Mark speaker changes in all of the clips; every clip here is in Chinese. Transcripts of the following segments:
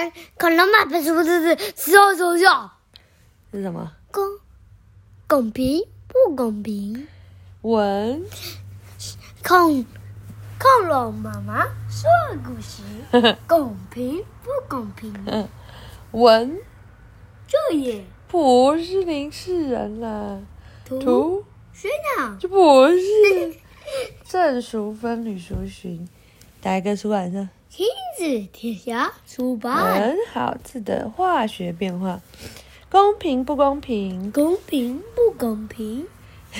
Speaker 1: 人恐龙爸爸是不是说说说？
Speaker 2: 是什么？
Speaker 1: 公公平不公平？
Speaker 2: 文
Speaker 1: 恐恐龙妈妈说故事，公平不公平？
Speaker 2: 文
Speaker 1: 这也
Speaker 2: 不是林世仁啦，图
Speaker 1: 学长
Speaker 2: 这不是正淑芬、吕淑洵，哪一个出版社？
Speaker 1: 亲子天下出版。
Speaker 2: 很好字的化学变化，公平不公平？
Speaker 1: 公平不公平？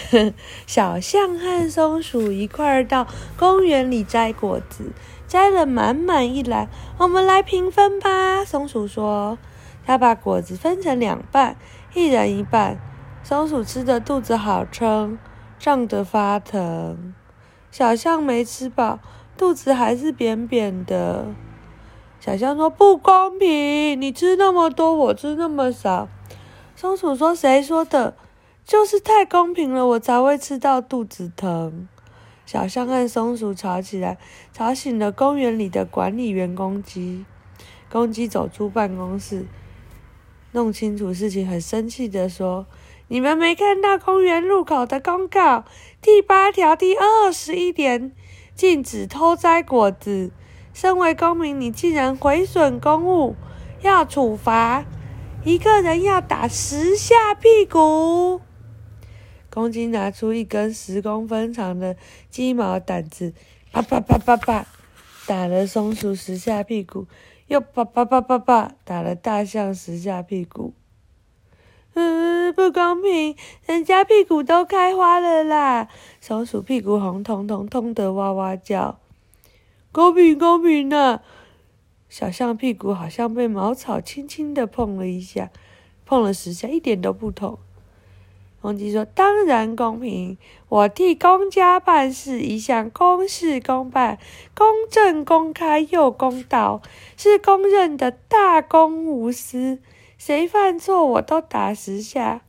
Speaker 2: 小象和松鼠一块儿到公园里摘果子，摘了满满一篮。我们来平分吧。松鼠说：“他把果子分成两半，一人一半。”松鼠吃的肚子好撑，胀得发疼。小象没吃饱，肚子还是扁扁的。小象说：“不公平！你吃那么多，我吃那么少。”松鼠说：“谁说的？”就是太公平了，我才会吃到肚子疼。小象和松鼠吵起来，吵醒了公园里的管理员公鸡。公鸡走出办公室，弄清楚事情，很生气地说：“你们没看到公园入口的公告？第八条第二十一点，禁止偷摘果子。身为公民，你竟然毁损公物，要处罚，一个人要打十下屁股。”公鸡拿出一根十公分长的鸡毛掸子，啪啪啪啪啪，打了松鼠十下屁股，又啪啪啪啪啪，打了大象十下屁股。嗯，不公平，人家屁股都开花了啦！松鼠屁股红彤彤，痛得哇哇叫。公平，公平呢！小象屁股好像被茅草轻轻的碰了一下，碰了十下，一点都不痛。公鸡说：“当然公平，我替公家办事，一向公事公办，公正公开又公道，是公认的大公无私。谁犯错，我都打十下。”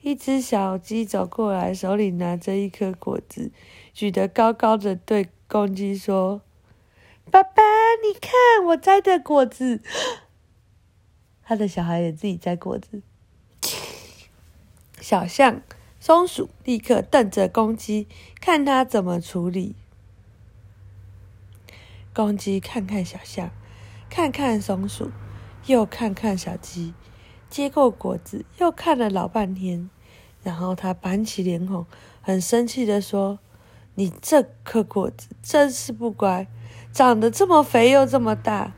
Speaker 2: 一只小鸡走过来，手里拿着一颗果子，举得高高的，对公鸡说：“爸爸，你看我摘的果子。” 他的小孩也自己摘果子。小象、松鼠立刻瞪着公鸡，看他怎么处理。公鸡看看小象，看看松鼠，又看看小鸡，接过果子，又看了老半天，然后他板起脸孔，很生气地说：“你这颗果子真是不乖，长得这么肥又这么大，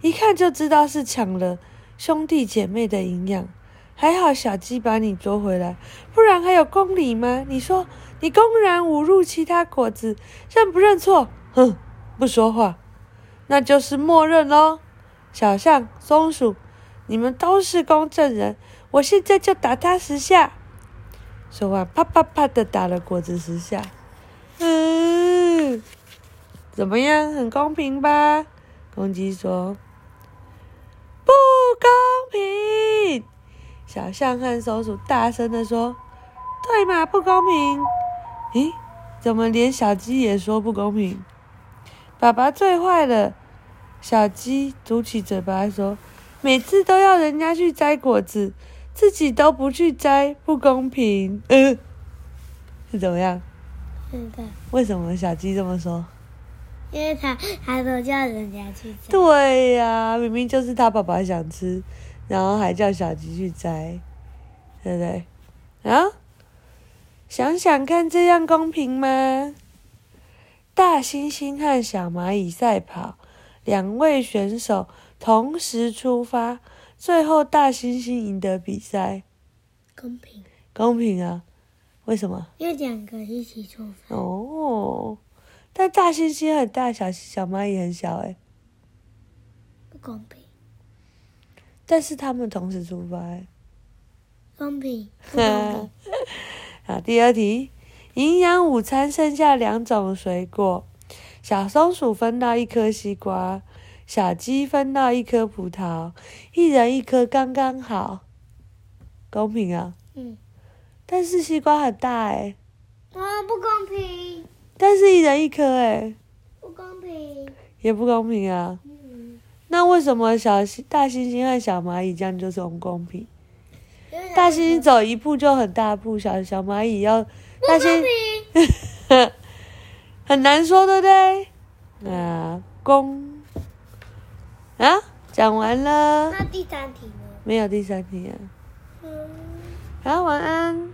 Speaker 2: 一看就知道是抢了兄弟姐妹的营养。”还好小鸡把你捉回来，不然还有公理吗？你说你公然侮辱其他果子，认不认错？哼，不说话，那就是默认喽。小象、松鼠，你们都是公证人，我现在就打他十下。说完，啪啪啪的打了果子十下。嗯，怎么样？很公平吧？公鸡说。不公平。小象和松鼠大声的说：“对嘛，不公平！咦，怎么连小鸡也说不公平？爸爸最坏了。”小鸡嘟起嘴巴说：“每次都要人家去摘果子，自己都不去摘，不公平。”嗯，是怎么样？
Speaker 1: 是的。
Speaker 2: 为什么小鸡这么说？
Speaker 1: 因为他他都叫人家去摘。
Speaker 2: 对呀，明明就是他爸爸想吃。然后还叫小鸡去摘，对不对？啊，想想看，这样公平吗？大猩猩和小蚂蚁赛跑，两位选手同时出发，最后大猩猩赢得比赛。
Speaker 1: 公平，
Speaker 2: 公平啊？为什么？
Speaker 1: 因为两个一起出发。
Speaker 2: 哦，但大猩猩很大，小小蚂蚁很小，哎，
Speaker 1: 不公平。
Speaker 2: 但是他们同时出发，
Speaker 1: 公平，不公平。
Speaker 2: 好，第二题，营养午餐剩下两种水果，小松鼠分到一颗西瓜，小鸡分到一颗葡萄，一人一颗刚刚好，公平啊？
Speaker 1: 嗯。
Speaker 2: 但是西瓜很大哎。
Speaker 1: 啊，不公平。
Speaker 2: 但是一人一颗哎。
Speaker 1: 不公平。
Speaker 2: 也不公平啊。
Speaker 1: 嗯。
Speaker 2: 那为什么小大猩猩和小蚂蚁这样就是不公平？大猩猩走一步就很大步，小小蚂蚁要大猩猩 很难说，对不对？那，公啊，讲完了。
Speaker 1: 那第三题呢？
Speaker 2: 没有第三题啊。好，晚安。